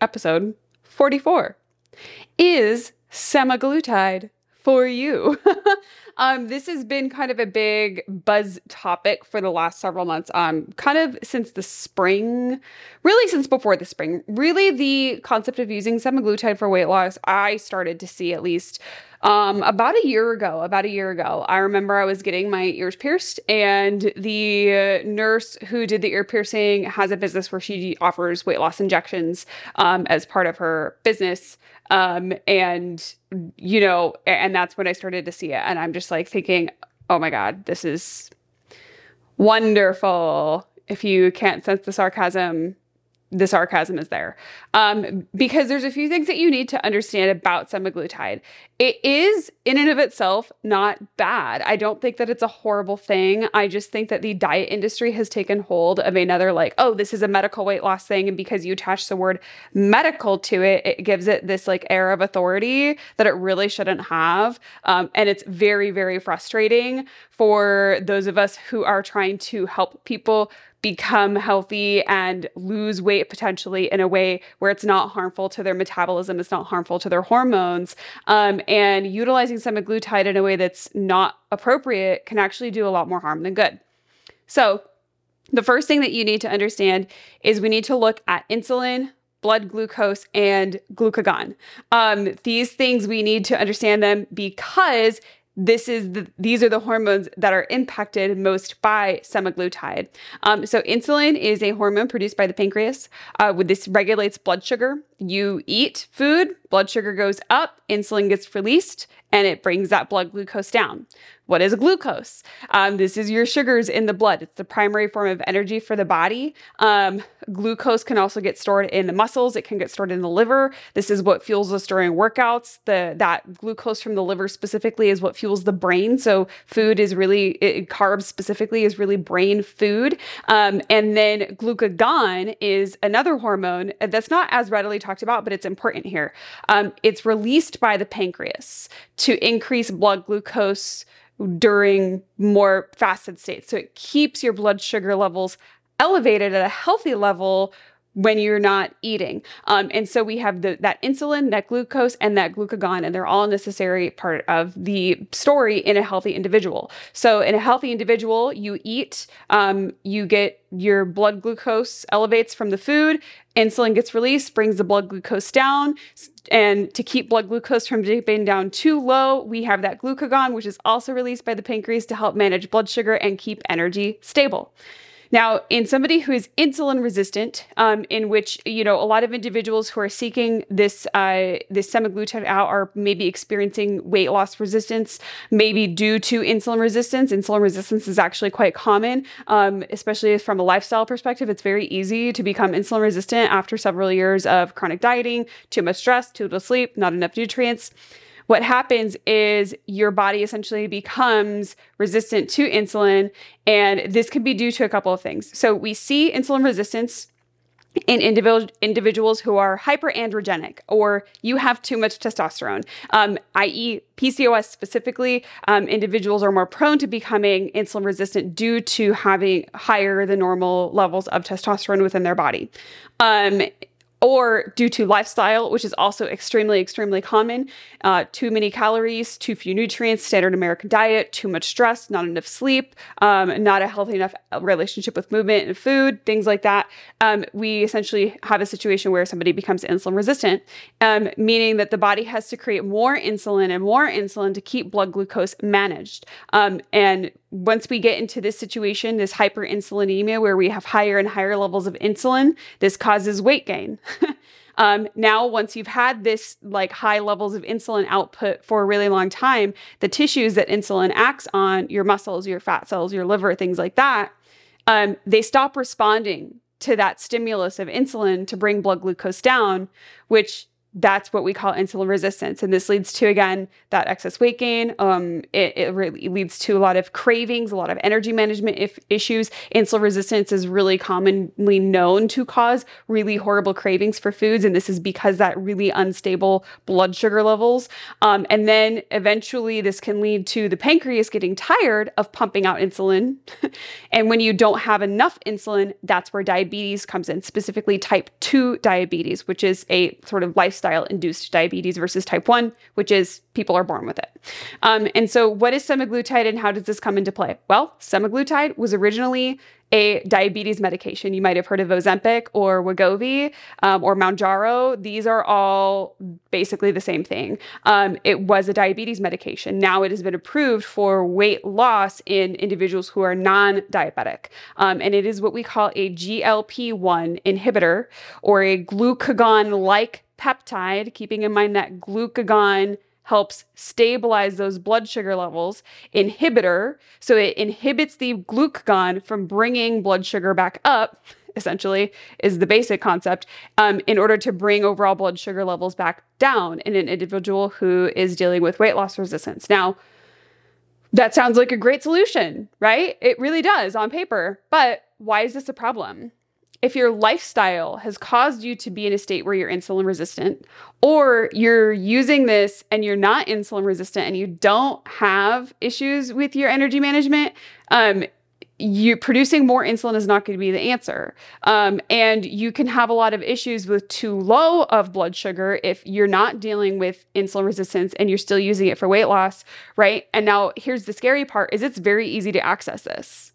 episode 44 is semaglutide for you. um, this has been kind of a big buzz topic for the last several months, um, kind of since the spring, really since before the spring. Really, the concept of using semaglutide for weight loss, I started to see at least um, about a year ago, about a year ago, I remember I was getting my ears pierced, and the nurse who did the ear piercing has a business where she offers weight loss injections um, as part of her business. Um, and, you know, and that's when I started to see it. And I'm just like thinking, oh my God, this is wonderful. If you can't sense the sarcasm, the sarcasm is there um, because there's a few things that you need to understand about semaglutide. It is, in and of itself, not bad. I don't think that it's a horrible thing. I just think that the diet industry has taken hold of another, like, oh, this is a medical weight loss thing. And because you attach the word medical to it, it gives it this like air of authority that it really shouldn't have. Um, and it's very, very frustrating for those of us who are trying to help people become healthy and lose weight potentially in a way where it's not harmful to their metabolism, it's not harmful to their hormones. Um, and utilizing semaglutide in a way that's not appropriate can actually do a lot more harm than good. So, the first thing that you need to understand is we need to look at insulin, blood glucose, and glucagon. Um, these things we need to understand them because this is the, these are the hormones that are impacted most by semaglutide. Um, so insulin is a hormone produced by the pancreas. Uh, this regulates blood sugar. You eat food, blood sugar goes up, insulin gets released, and it brings that blood glucose down. What is glucose? Um, this is your sugars in the blood. It's the primary form of energy for the body. Um, glucose can also get stored in the muscles. It can get stored in the liver. This is what fuels us during workouts. The that glucose from the liver specifically is what fuels the brain. So food is really it, carbs specifically is really brain food. Um, and then glucagon is another hormone that's not as readily talked about, but it's important here. Um, it's released by the pancreas to increase blood glucose during more fasted states. So it keeps your blood sugar levels elevated at a healthy level when you're not eating. Um, and so we have the, that insulin, that glucose, and that glucagon, and they're all necessary part of the story in a healthy individual. So in a healthy individual, you eat, um, you get your blood glucose elevates from the food, insulin gets released, brings the blood glucose down. And to keep blood glucose from dipping down too low, we have that glucagon, which is also released by the pancreas to help manage blood sugar and keep energy stable. Now, in somebody who is insulin resistant, um, in which you know a lot of individuals who are seeking this uh, this semaglutide out are maybe experiencing weight loss resistance, maybe due to insulin resistance. Insulin resistance is actually quite common, um, especially from a lifestyle perspective. It's very easy to become insulin resistant after several years of chronic dieting, too much stress, too little sleep, not enough nutrients what happens is your body essentially becomes resistant to insulin. And this could be due to a couple of things. So we see insulin resistance in individual individuals who are hyperandrogenic or you have too much testosterone, um, i.e., PCOS specifically, um, individuals are more prone to becoming insulin resistant due to having higher than normal levels of testosterone within their body. Um, or due to lifestyle, which is also extremely, extremely common. Uh, too many calories, too few nutrients, standard American diet, too much stress, not enough sleep, um, not a healthy enough relationship with movement and food, things like that. Um, we essentially have a situation where somebody becomes insulin resistant, um, meaning that the body has to create more insulin and more insulin to keep blood glucose managed. Um, and once we get into this situation, this hyperinsulinemia, where we have higher and higher levels of insulin, this causes weight gain. um, now, once you've had this like high levels of insulin output for a really long time, the tissues that insulin acts on, your muscles, your fat cells, your liver, things like that, um, they stop responding to that stimulus of insulin to bring blood glucose down, which that's what we call insulin resistance. And this leads to, again, that excess weight gain. Um, it, it really leads to a lot of cravings, a lot of energy management if, issues. Insulin resistance is really commonly known to cause really horrible cravings for foods. And this is because that really unstable blood sugar levels. Um, and then eventually this can lead to the pancreas getting tired of pumping out insulin. and when you don't have enough insulin, that's where diabetes comes in, specifically type 2 diabetes, which is a sort of life lifestyle induced diabetes versus type 1, which is people are born with it. Um, and so, what is semaglutide and how does this come into play? Well, semaglutide was originally a diabetes medication. You might have heard of Ozempic or Wegovy um, or Mounjaro. These are all basically the same thing. Um, it was a diabetes medication. Now it has been approved for weight loss in individuals who are non diabetic. Um, and it is what we call a GLP 1 inhibitor or a glucagon like peptide, keeping in mind that glucagon helps stabilize those blood sugar levels, inhibitor, so it inhibits the glucagon from bringing blood sugar back up. Essentially, is the basic concept um, in order to bring overall blood sugar levels back down in an individual who is dealing with weight loss resistance. Now, that sounds like a great solution, right? It really does on paper. But why is this a problem? If your lifestyle has caused you to be in a state where you're insulin resistant, or you're using this and you're not insulin resistant and you don't have issues with your energy management, um, you producing more insulin is not going to be the answer. Um, and you can have a lot of issues with too low of blood sugar if you're not dealing with insulin resistance and you're still using it for weight loss, right? And now here's the scary part is it's very easy to access this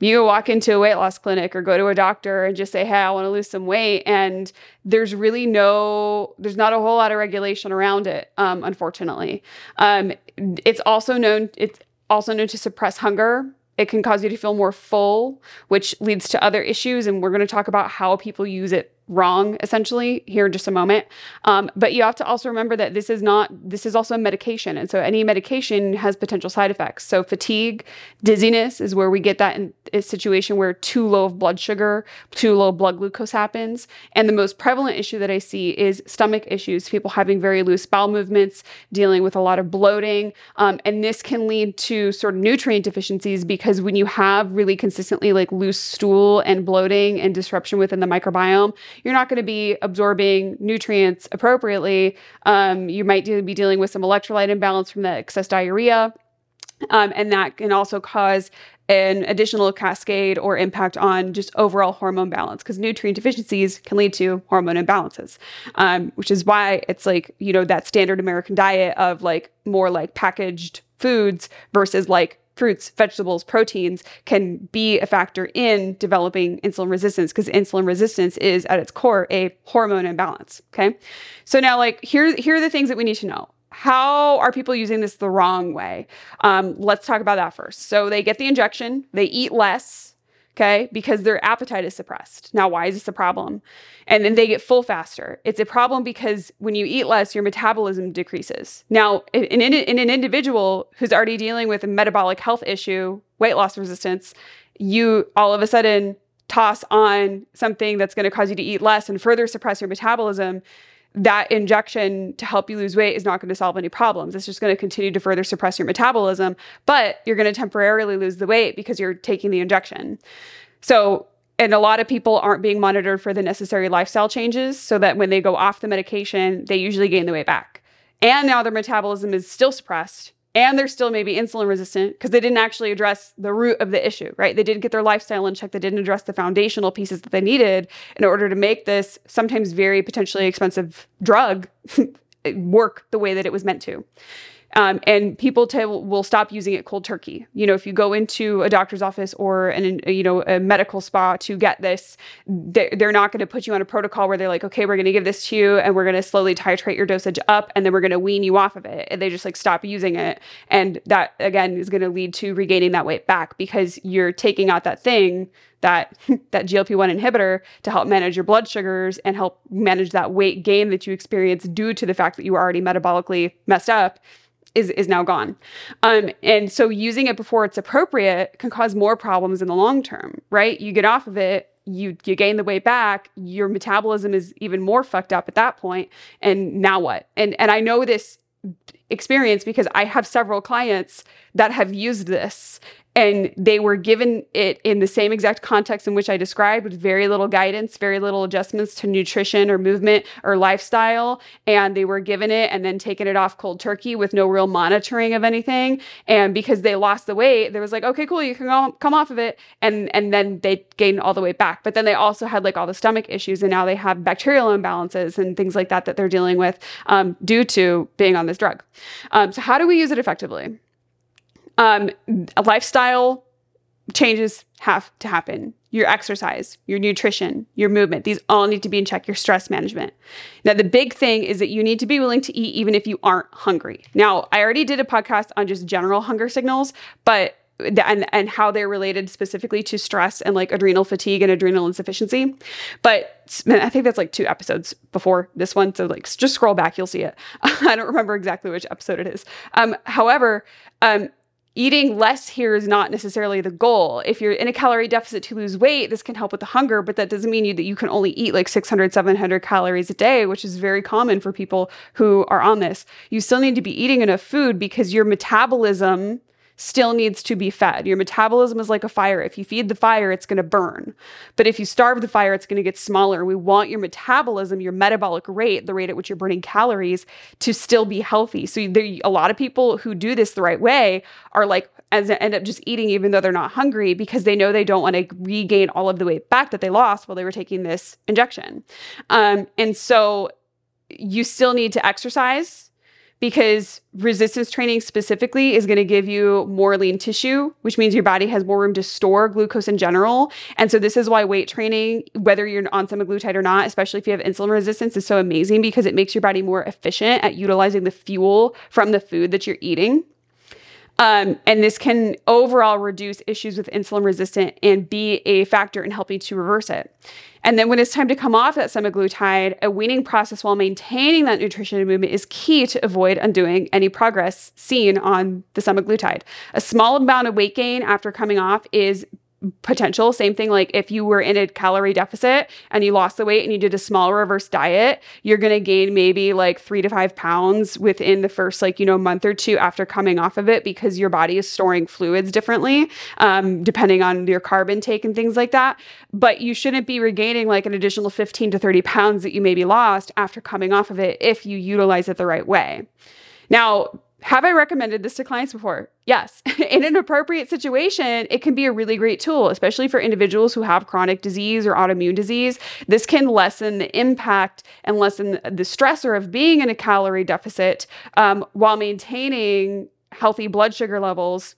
you walk into a weight loss clinic or go to a doctor and just say, Hey, I want to lose some weight. And there's really no, there's not a whole lot of regulation around it, um, unfortunately. Um, it's also known, it's also known to suppress hunger. It can cause you to feel more full, which leads to other issues. And we're going to talk about how people use it wrong essentially here in just a moment. Um, but you have to also remember that this is not this is also a medication. And so any medication has potential side effects. So fatigue dizziness is where we get that in a situation where too low of blood sugar too low blood glucose happens. And the most prevalent issue that i see is stomach issues people having very loose bowel movements dealing with a lot of bloating. Um, and this can lead to sort of nutrient deficiencies because when you have really consistently like loose stool and bloating and disruption within the microbiome you're not going to be absorbing nutrients appropriately. Um, you might be dealing with some electrolyte imbalance from the excess diarrhea. Um, and that can also cause an additional cascade or impact on just overall hormone balance because nutrient deficiencies can lead to hormone imbalances, um, which is why it's like, you know, that standard American diet of like more like packaged foods versus like fruits, vegetables, proteins can be a factor in developing insulin resistance because insulin resistance is at its core a hormone imbalance. Okay. So now, like, here, here are the things that we need to know. How are people using this the wrong way? Um, let's talk about that first. So they get the injection, they eat less, okay, because their appetite is suppressed. Now, why is this a problem? And then they get full faster. It's a problem because when you eat less, your metabolism decreases. Now, in, in, in an individual who's already dealing with a metabolic health issue, weight loss resistance, you all of a sudden toss on something that's going to cause you to eat less and further suppress your metabolism that injection to help you lose weight is not going to solve any problems. It's just going to continue to further suppress your metabolism, but you're going to temporarily lose the weight because you're taking the injection. So, and a lot of people aren't being monitored for the necessary lifestyle changes so that when they go off the medication, they usually gain the weight back. And now their metabolism is still suppressed and they're still maybe insulin resistant because they didn't actually address the root of the issue, right? They didn't get their lifestyle in check. They didn't address the foundational pieces that they needed in order to make this sometimes very potentially expensive drug work the way that it was meant to. Um, and people t- will stop using it cold turkey. You know, if you go into a doctor's office or an, you know, a medical spa to get this, they're not going to put you on a protocol where they're like, okay, we're going to give this to you and we're going to slowly titrate your dosage up and then we're going to wean you off of it. And they just like stop using it. And that again is going to lead to regaining that weight back because you're taking out that thing that that GLP-1 inhibitor to help manage your blood sugars and help manage that weight gain that you experience due to the fact that you were already metabolically messed up is is now gone. Um, and so using it before it's appropriate can cause more problems in the long term, right? You get off of it, you you gain the weight back, your metabolism is even more fucked up at that point. And now what? And and I know this experience because I have several clients that have used this and they were given it in the same exact context in which I described with very little guidance, very little adjustments to nutrition or movement or lifestyle. And they were given it and then taken it off cold turkey with no real monitoring of anything. And because they lost the weight, they was like, okay, cool, you can go, come off of it. And, and then they gained all the weight back. But then they also had like all the stomach issues and now they have bacterial imbalances and things like that that they're dealing with um, due to being on this drug. Um, so, how do we use it effectively? Um, lifestyle changes have to happen. Your exercise, your nutrition, your movement, these all need to be in check. Your stress management. Now, the big thing is that you need to be willing to eat even if you aren't hungry. Now, I already did a podcast on just general hunger signals, but and and how they're related specifically to stress and like adrenal fatigue and adrenal insufficiency. But I think that's like two episodes before this one, so like just scroll back, you'll see it. I don't remember exactly which episode it is. Um, however, um, eating less here is not necessarily the goal. If you're in a calorie deficit to lose weight, this can help with the hunger, but that doesn't mean you, that you can only eat like 600, 700 calories a day, which is very common for people who are on this. You still need to be eating enough food because your metabolism still needs to be fed. Your metabolism is like a fire. If you feed the fire, it's going to burn. But if you starve the fire, it's going to get smaller. We want your metabolism, your metabolic rate, the rate at which you're burning calories, to still be healthy. So there, a lot of people who do this the right way are like as end up just eating even though they're not hungry because they know they don't want to regain all of the weight back that they lost while they were taking this injection. Um, and so you still need to exercise because resistance training specifically is going to give you more lean tissue, which means your body has more room to store glucose in general. And so this is why weight training, whether you're on semaglutide or not, especially if you have insulin resistance, is so amazing because it makes your body more efficient at utilizing the fuel from the food that you're eating. Um, and this can overall reduce issues with insulin resistant and be a factor in helping to reverse it. And then when it's time to come off that semaglutide, a weaning process while maintaining that nutrition and movement is key to avoid undoing any progress seen on the semaglutide. A small amount of weight gain after coming off is potential. Same thing like if you were in a calorie deficit and you lost the weight and you did a small reverse diet, you're going to gain maybe like three to five pounds within the first like, you know, month or two after coming off of it because your body is storing fluids differently, um, depending on your carb intake and things like that. But you shouldn't be regaining like an additional 15 to 30 pounds that you maybe lost after coming off of it if you utilize it the right way. Now, have I recommended this to clients before? Yes. In an appropriate situation, it can be a really great tool, especially for individuals who have chronic disease or autoimmune disease. This can lessen the impact and lessen the stressor of being in a calorie deficit um, while maintaining healthy blood sugar levels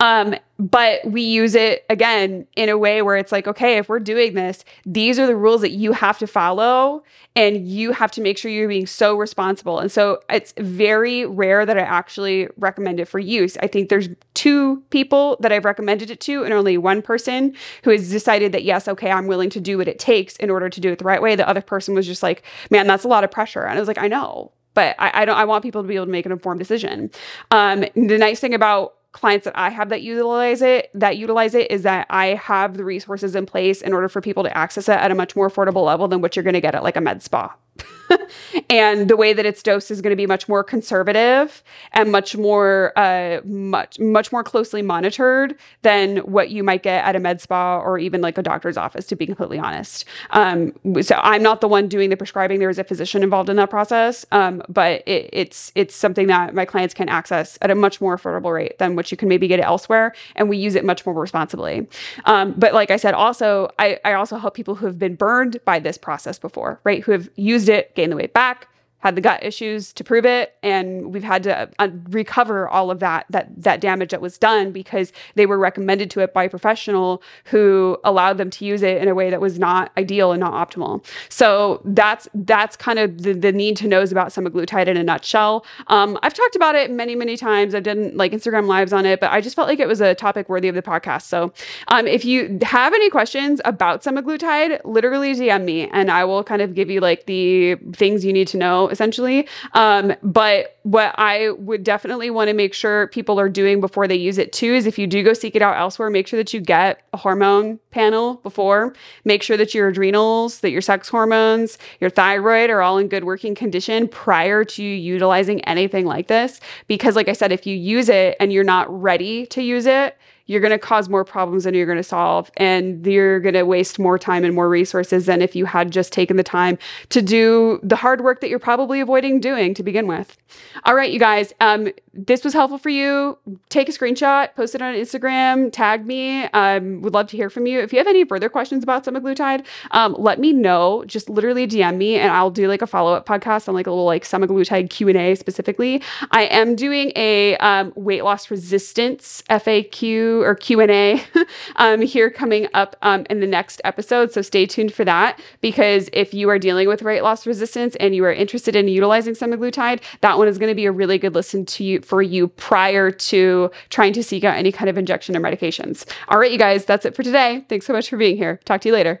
um, but we use it again in a way where it's like, okay, if we're doing this, these are the rules that you have to follow, and you have to make sure you're being so responsible. And so it's very rare that I actually recommend it for use. I think there's two people that I've recommended it to, and only one person who has decided that, yes, okay, I'm willing to do what it takes in order to do it the right way. The other person was just like, man, that's a lot of pressure. And I was like, I know. But I, I don't. I want people to be able to make an informed decision. Um, the nice thing about clients that I have that utilize it that utilize it is that I have the resources in place in order for people to access it at a much more affordable level than what you're going to get at like a med spa. and the way that it's dosed is going to be much more conservative and much more uh, much much more closely monitored than what you might get at a med spa or even like a doctor's office to be completely honest. Um, so i'm not the one doing the prescribing. There is a physician involved in that process um, but it, it's it's something that my clients can access at a much more affordable rate than what you can maybe get elsewhere and we use it much more responsibly. Um, but like i said also I, I also help people who have been burned by this process before right? Who have used it gain the weight back, had the gut issues to prove it and we've had to uh, recover all of that that that damage that was done because they were recommended to it by a professional who allowed them to use it in a way that was not ideal and not optimal. So that's that's kind of the, the need to knows about semaglutide in a nutshell. Um, i've talked about it many many times. I've done like instagram lives on it but i just felt like it was a topic worthy of the podcast. So um, if you have any questions about semaglutide literally dm me and i will kind of give you like the things you need to know essentially. Um, but what I would definitely want to make sure people are doing before they use it too is if you do go seek it out elsewhere, make sure that you get a hormone panel before. Make sure that your adrenals, that your sex hormones, your thyroid are all in good working condition prior to utilizing anything like this. Because, like I said, if you use it and you're not ready to use it, you're going to cause more problems than you're going to solve. And you're going to waste more time and more resources than if you had just taken the time to do the hard work that you're probably avoiding doing to begin with. All right, you guys, um, this was helpful for you. Take a screenshot, post it on Instagram, tag me. Um, would love to hear from you. If you have any further questions about semaglutide, um, let me know. Just literally DM me and I'll do like a follow up podcast on like a little like semaglutide Q&A specifically. I am doing a um, weight loss resistance FAQ or Q&A um, here coming up um, in the next episode. So stay tuned for that because if you are dealing with weight loss resistance and you are interested in utilizing semaglutide, that one is going to be a really good listen to you for you prior to trying to seek out any kind of injection or medications. All right, you guys, that's it for today. Thanks so much for being here. Talk to you later.